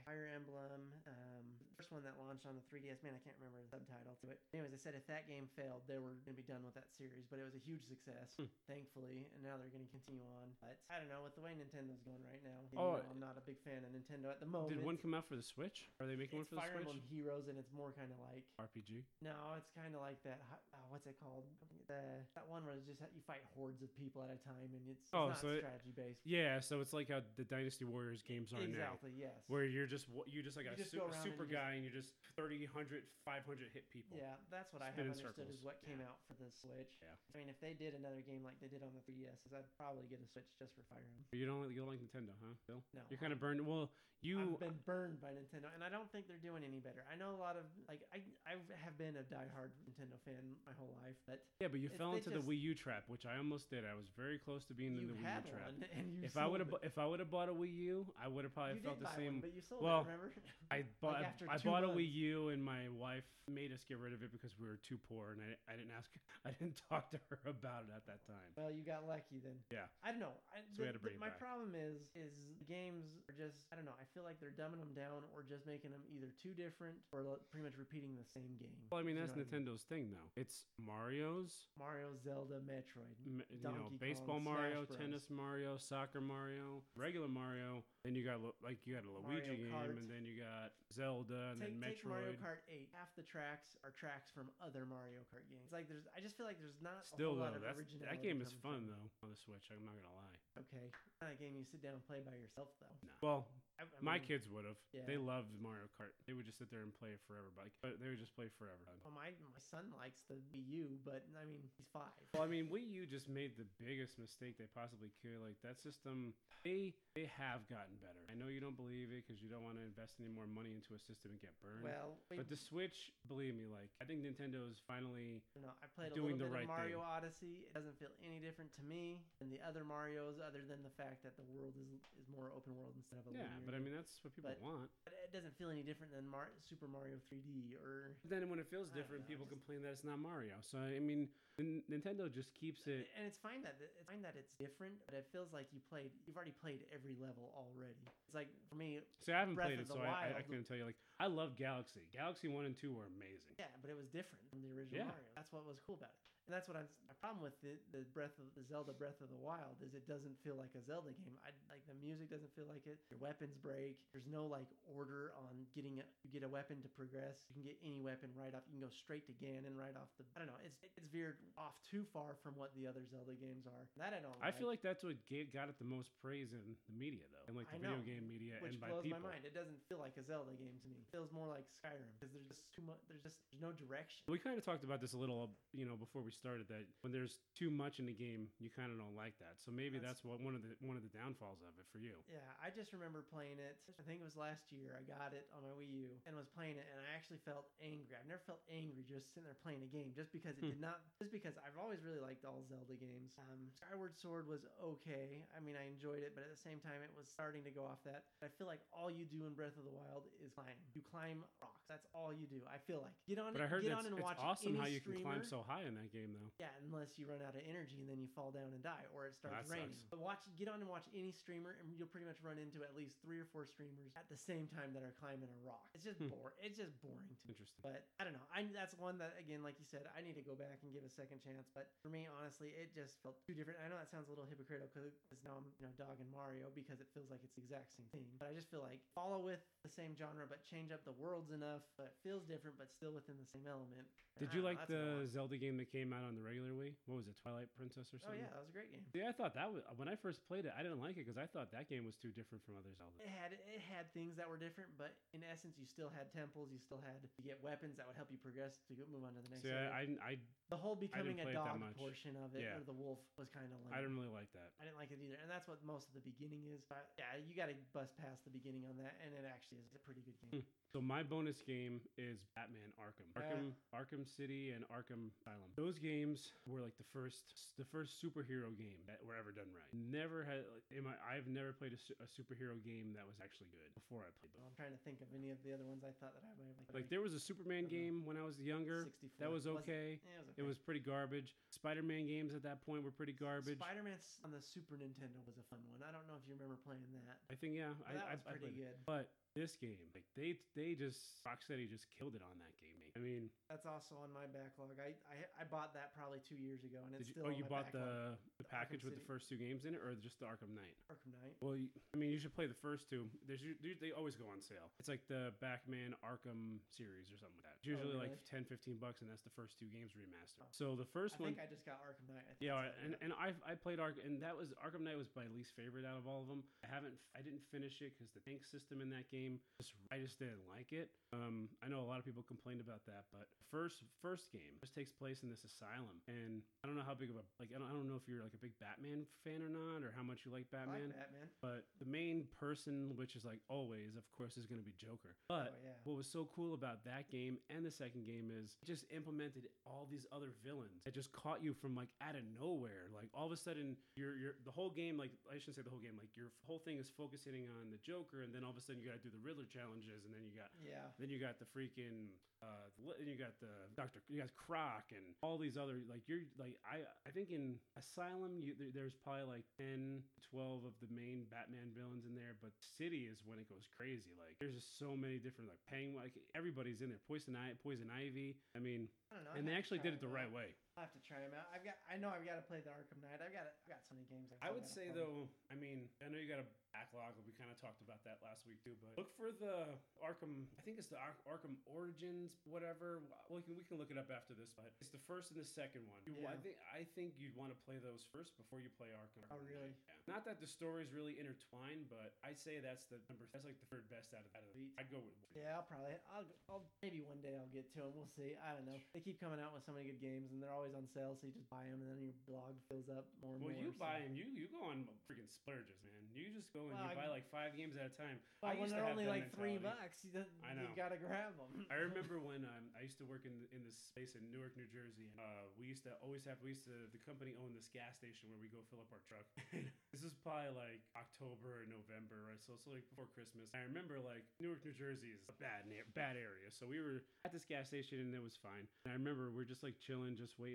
Fire Emblem, um, first one that launched on the 3DS, man, I can't remember the subtitle to it. Anyways, I said if that game failed, they were going to be done with that series. But it was a huge success, Hmm. thankfully, and now they're going to continue on. But I don't know, with the way Nintendo's going right now, Oh, know, I'm not a big fan of Nintendo at the moment. Did one come out for the Switch? Are they making one for the Fire Switch? Emblem Heroes, and it's more kind of like RPG. no, it's kind of like that. Uh, what's it called? The that one where it's just you fight hordes of people at a time, and it's, it's Oh, not so strategy based. Yeah, so it's like how the Dynasty Warriors games are now. exactly. Yes. Where you're just you just like You a just su- go a around super and and you're just 30, 100, 500 hit people. yeah, that's what I have understood is circles. what came Yeah. out for the Switch. Yeah. I mean, if they did another game like they did on the 3DS, I'd probably get a Switch just for Fire Emblem. You don't you don't like Nintendo, huh? Bill? No, You're kind of burned. Well, you I've been burned by Nintendo, and I don't think they're doing any better. I know a lot of like I I have been a diehard Nintendo fan my whole life, but yeah, but you fell into the Wii U trap, which I almost did. I was very close to being in the Wii U trap. one, and you If I would have if I would have bought a Wii U, I would have probably you felt the same. one, but you sold well, it. Remember? I bought after I bought a. Wii U and my wife made us get rid of it because we were too poor and I, I didn't ask I didn't talk to her about it at that time. Well, you got lucky then. Yeah. I don't know. I, So we had to the- bring it my back. problem is, is the games are just. I don't know. I feel like they're dumbing them down or just making them either too different or pretty much repeating the same game. Well, I mean You that's know what I mean? Nintendo's thing though. It's Mario's, Mario, Zelda, Metroid. m- you know, baseball Kong, Mario, tennis Mario, soccer Mario, regular Mario. Then you got like you got a Luigi Mario game, Kart. and then you got Zelda, and Take, then take Mario Kart 8. Half the tracks are tracks from other Mario Kart games. Like there's, I just feel like there's not Still though, lot of originality that game is fun from though on the Switch. I'm not gonna lie. Okay, not a game you sit down and play by yourself though. No. Well, I, I my kids would have. They loved Mario Kart. They would just sit there and play it forever. But like, but they would just play forever. Well, my my son likes the Wii U, but I mean he's five. Well, I mean, Wii U just made the biggest mistake they possibly could. Like that system, they they have gotten better. I know you don't believe it because you don't want to invest any more money into a system and get burned. Well, we- but the Switch, believe me, like I think Nintendo's finally. I don't know. I played a doing little the bit right of Mario thing. Odyssey. It doesn't feel any different to me than the other Mario's, other than the fact that the world is is more open world instead of a Yeah, linear. But I mean that's what people But- want. But it doesn't feel any different than Mar- Super Mario 3D or. But then when it feels different, know, people just- complain that it's not Mario. So I mean, Nintendo just keeps it. And it's fine that it's fine that it's different, but it feels like you played. You've already played every level already. It's like for me, See, I haven't Breath played it, so I, I, I couldn't tell you. Like, I love Galaxy. Galaxy One and Two were amazing. yeah, but it was different from the original Yeah. Mario. That's what was cool about it. And that's what I'm. My problem with the, the Breath of the Zelda Breath of the Wild is it doesn't feel like a Zelda game. I like the music doesn't feel like it. Your weapons break. There's no like order on getting a, you get a weapon to progress. You can get any weapon right off. You can go straight to Ganon right off the. I don't know. It's it's veered off too far from what the other Zelda games are. That I don't. I feel like that's what got it the most praise in the media, though, and like I the video know, game media which and by blows people. my mind. It doesn't feel like a Zelda game to me. It feels more like Skyrim because there's just too much. There's just there's no direction. We kind of talked about this a little, you know, before we started. That when there's too much in the game, you kind of don't like that. So maybe That's- that's, what one of the one of the downfalls of it for you. Yeah, I just remember playing it. I think it was last year. I got it on my Wii U and was playing it, and I actually felt angry. I've never felt angry just sitting there playing a game, just because it Hmm. did not. Just because I've always really liked all Zelda games. Um, Skyward Sword was okay. I mean, I enjoyed it, but at the same time, it was starting to go off that. I feel like all you do in Breath of the Wild is climb. You climb rocks. That's all you do. I feel like get on. But I heard get on and it's watch awesome how you can climb streamer. so high in that game, though. Yeah, unless you run out of energy and then you fall down and die, or it starts That raining. sucks. But watch, get on and watch any streamer, and you'll pretty much run into at least three or four streamers at the same time that are climbing a rock. It's just Hmm. boring. It's just boring to me. Interesting. But I don't know. I that's one that again, like you said, I need to go back and give a second chance. But for me, honestly, it just felt too different. I know that sounds a little hypocritical because now I'm you know dogging Mario because it feels like it's the exact same thing. But I just feel like follow with the same genre, but change up the worlds enough, but it feels different, but still within the same element. Did you know, like I the. Zelda game that came out on the regular Wii? What was it, Twilight Princess or something? Oh yeah, that was a great game. Yeah, I thought that was when I first played it. I didn't like it because I thought that game was too different from other Zelda. It had it had things that were different, but in essence, you still had temples. You still had to get weapons that would help you progress to move on to the next. Area. I, I, the whole becoming a it dog portion of it, Yeah. or the wolf, was kind of. I, I didn't really like that. I didn't like it either, and that's what most of the beginning is. But yeah, you got to bust past the beginning on that, and it actually is a pretty good game. Hmm. So my bonus game is Batman Arkham. Arkham Arkham City and Arkham Asylum. Those games were like the first the first superhero game that were ever done right. Never had like in my I've never played a, su- a superhero game that was actually good before I played them. I'm trying to think of any of the other ones I thought that I might have liked. Like there was a Superman game when I was younger. 64. That was Was- okay. It was pretty garbage. Spider-Man games at that point were pretty garbage. Spider-Man on the Super Nintendo was a fun one. I don't know if you remember playing that. I think yeah, But that I, was I, I pretty it. good. But this game, like they they just Rocksteady just killed it on that game. I mean, That's also on my backlog. I I, I bought that probably two years ago, and it's you, still. oh on you my bought backlog. the the The package Arkham with the first two games in it, or just the Arkham Knight? Arkham Knight. Well, you, I mean, you should play the first two. There's they always go on sale. It's like the Batman Arkham series or something like that. It's usually like Oh, really? 10, 15 bucks, and that's the first two games remastered. Oh. So the first I one, I think I just got Arkham Knight. Yeah, and I and I I played Ark, and that was Arkham Knight was my least favorite out of all of them. I haven't I didn't finish it because the tank system in that game just I just didn't like it. Um, I know a lot of people complained about that, but first first game just takes place in this asylum, and I don't know how big of a like I don't, I don't know if you're like a big Batman fan or not, or how much you like I like Batman. Batman. But the main person, which is like always, of course, is going to be Joker. But oh yeah. what was so cool about that game and the second game is it just implemented all these other villains that just caught you from like out of nowhere. Like all of a sudden, you're you're the whole game. Like I shouldn't say the whole game. Like your whole thing is focusing on the Joker, and then all of a sudden you got to do the Riddler challenges, and then you got Yeah. then you got the freaking uh you got the Doctor you got Croc and all these other like you're like I I think in Asylum you there, there's probably like 10 12 of the main Batman villains in there but City is when it goes crazy. Like there's just so many different like Penguin like everybody's in there. Poison I Poison Ivy. I mean I don't know. and I'd they actually did it the right way I have to try them out. I've got. I know I've got to play the Arkham Knight. I've got. I've got so many games. I still would say play. though, I mean, I know you got a backlog. We kind of talked about that last week too, but look for the Arkham. I think it's the Ar- Arkham Origins, whatever. Well, We can we can look it up after this, but it's the first and the second one. You, I think I think you'd want to play those first before you play Arkham. Oh, really? Yeah. Not that the stories really intertwine, but I'd say that's the number. That's like the third best out of out of. Sweet. I'd go with. Yeah, I'll probably. I'll. I'll maybe one day I'll get to them. We'll see. I don't know. They keep coming out with so many good games, and they're always on sale. So you just buy them, and then your blog fills up more and Well, more. you so- buy them. You you go on freaking splurges, man. You just go and Well, you I- buy like five games at a time. Well, I when they're only like three bucks, you, I you gotta grab them. I remember when um, I used to work in in this space in Newark, New Jersey. And, uh, we used to always have we used to the company owned this gas station where we go fill up our truck. this is probably like October or November, right? So it's like before Christmas. I remember like Newark, New Jersey is a bad bad area. So we were at this gas station and it was fine. And I remember we're just like chilling, just waiting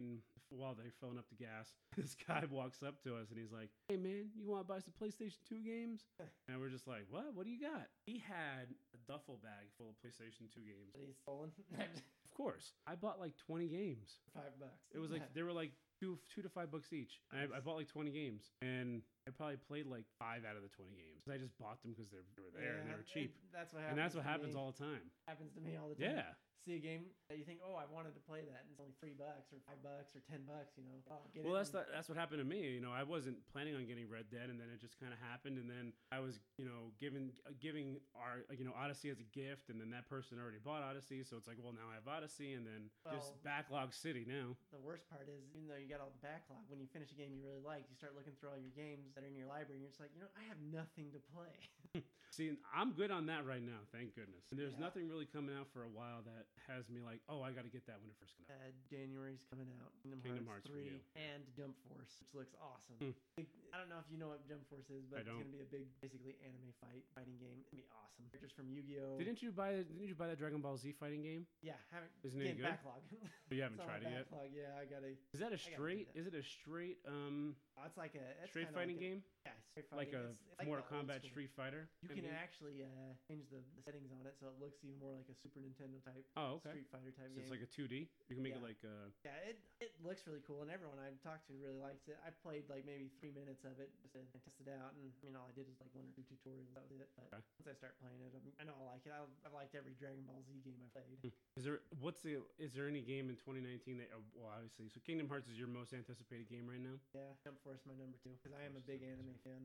while they're filling up the gas. This guy walks up to us and he's like, "Hey man, you want to buy some PlayStation 2 games?" And we're just like, "What? What do you got?" He had a duffel bag full of PlayStation 2 games. But he's stolen. Of course, I bought like 20 games. Five bucks. It was like they were like two two to five bucks each. I, I bought like 20 games, and I probably played like five out of the 20 games. I just bought them because they were there and they Yeah, were cheap. it- that's what happens. And that's what happens me. all the time. happens to me all the time. Yeah. See a game that you think, oh, I wanted to play that, and it's only three bucks or five bucks or ten bucks. You know, oh, Well, that's the, that's what happened to me. You know, I wasn't planning on getting Red Dead, and then it just kind of happened. And then I was, you know, giving giving our you know Odyssey as a gift, and then that person already bought Odyssey, so it's like, well, now I have Odyssey, and then just backlog city now. The worst part is, even though you got all the backlog, when you finish a game you really liked, you start looking through all your games that are in your library, and you're just like, you know, I have nothing to play. See, I'm good on that right now, thank goodness. And there's Yeah. nothing really coming out for a while that has me like, oh, I got to get that when it first comes out? Uh, January's coming out. Kingdom, Kingdom Hearts, Hearts for 3 you. and Jump Force, which looks awesome. Big- I don't know if you know what Jump Force is, but it's going to be a big, basically anime fight fighting game. To be awesome. Characters from Yu-Gi-Oh. Didn't you buy? Didn't you buy that Dragon Ball Z fighting game? Yeah, haven't. Isn't it good? backlog. You haven't tried it yet. Yeah, I got to. Is that a straight? that. Is it a straight um it's like a it's straight kinda fighting like a, game? Yeah, straight Like a it's, it's Mortal the old Kombat. Street Fighter? You can game? actually uh, change the, the settings on it so it looks even more like a Super Nintendo type Oh, okay. Street Fighter type So game. it's like a 2D. You can make it like uh yeah, it it looks really cool, and everyone I've talked to really likes it. I played like maybe three minutes of it just to test it out, and I mean all I did was like one or two tutorials. That was it. But Okay. once I start playing it, I'm, I know I like it. I've, I've liked every Dragon Ball Z game I played. Is there what's the is there any game in 2019 that uh, well obviously so Kingdom Hearts is your most anticipated game right now? Yeah, Jump Force my number two because I am a big anime fan.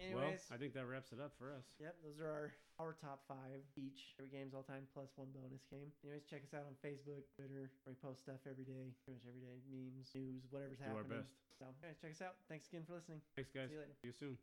Anyways, well, I think that wraps it up for us. Yep, those are our, our top five each. Every game's all time plus one bonus game. Anyways, check us out on Facebook, Twitter. where We post stuff every day, pretty much every day, memes, news, whatever's Do our happening. best. So, anyways, check us out. Thanks again for listening. Thanks guys. See you later. See you soon.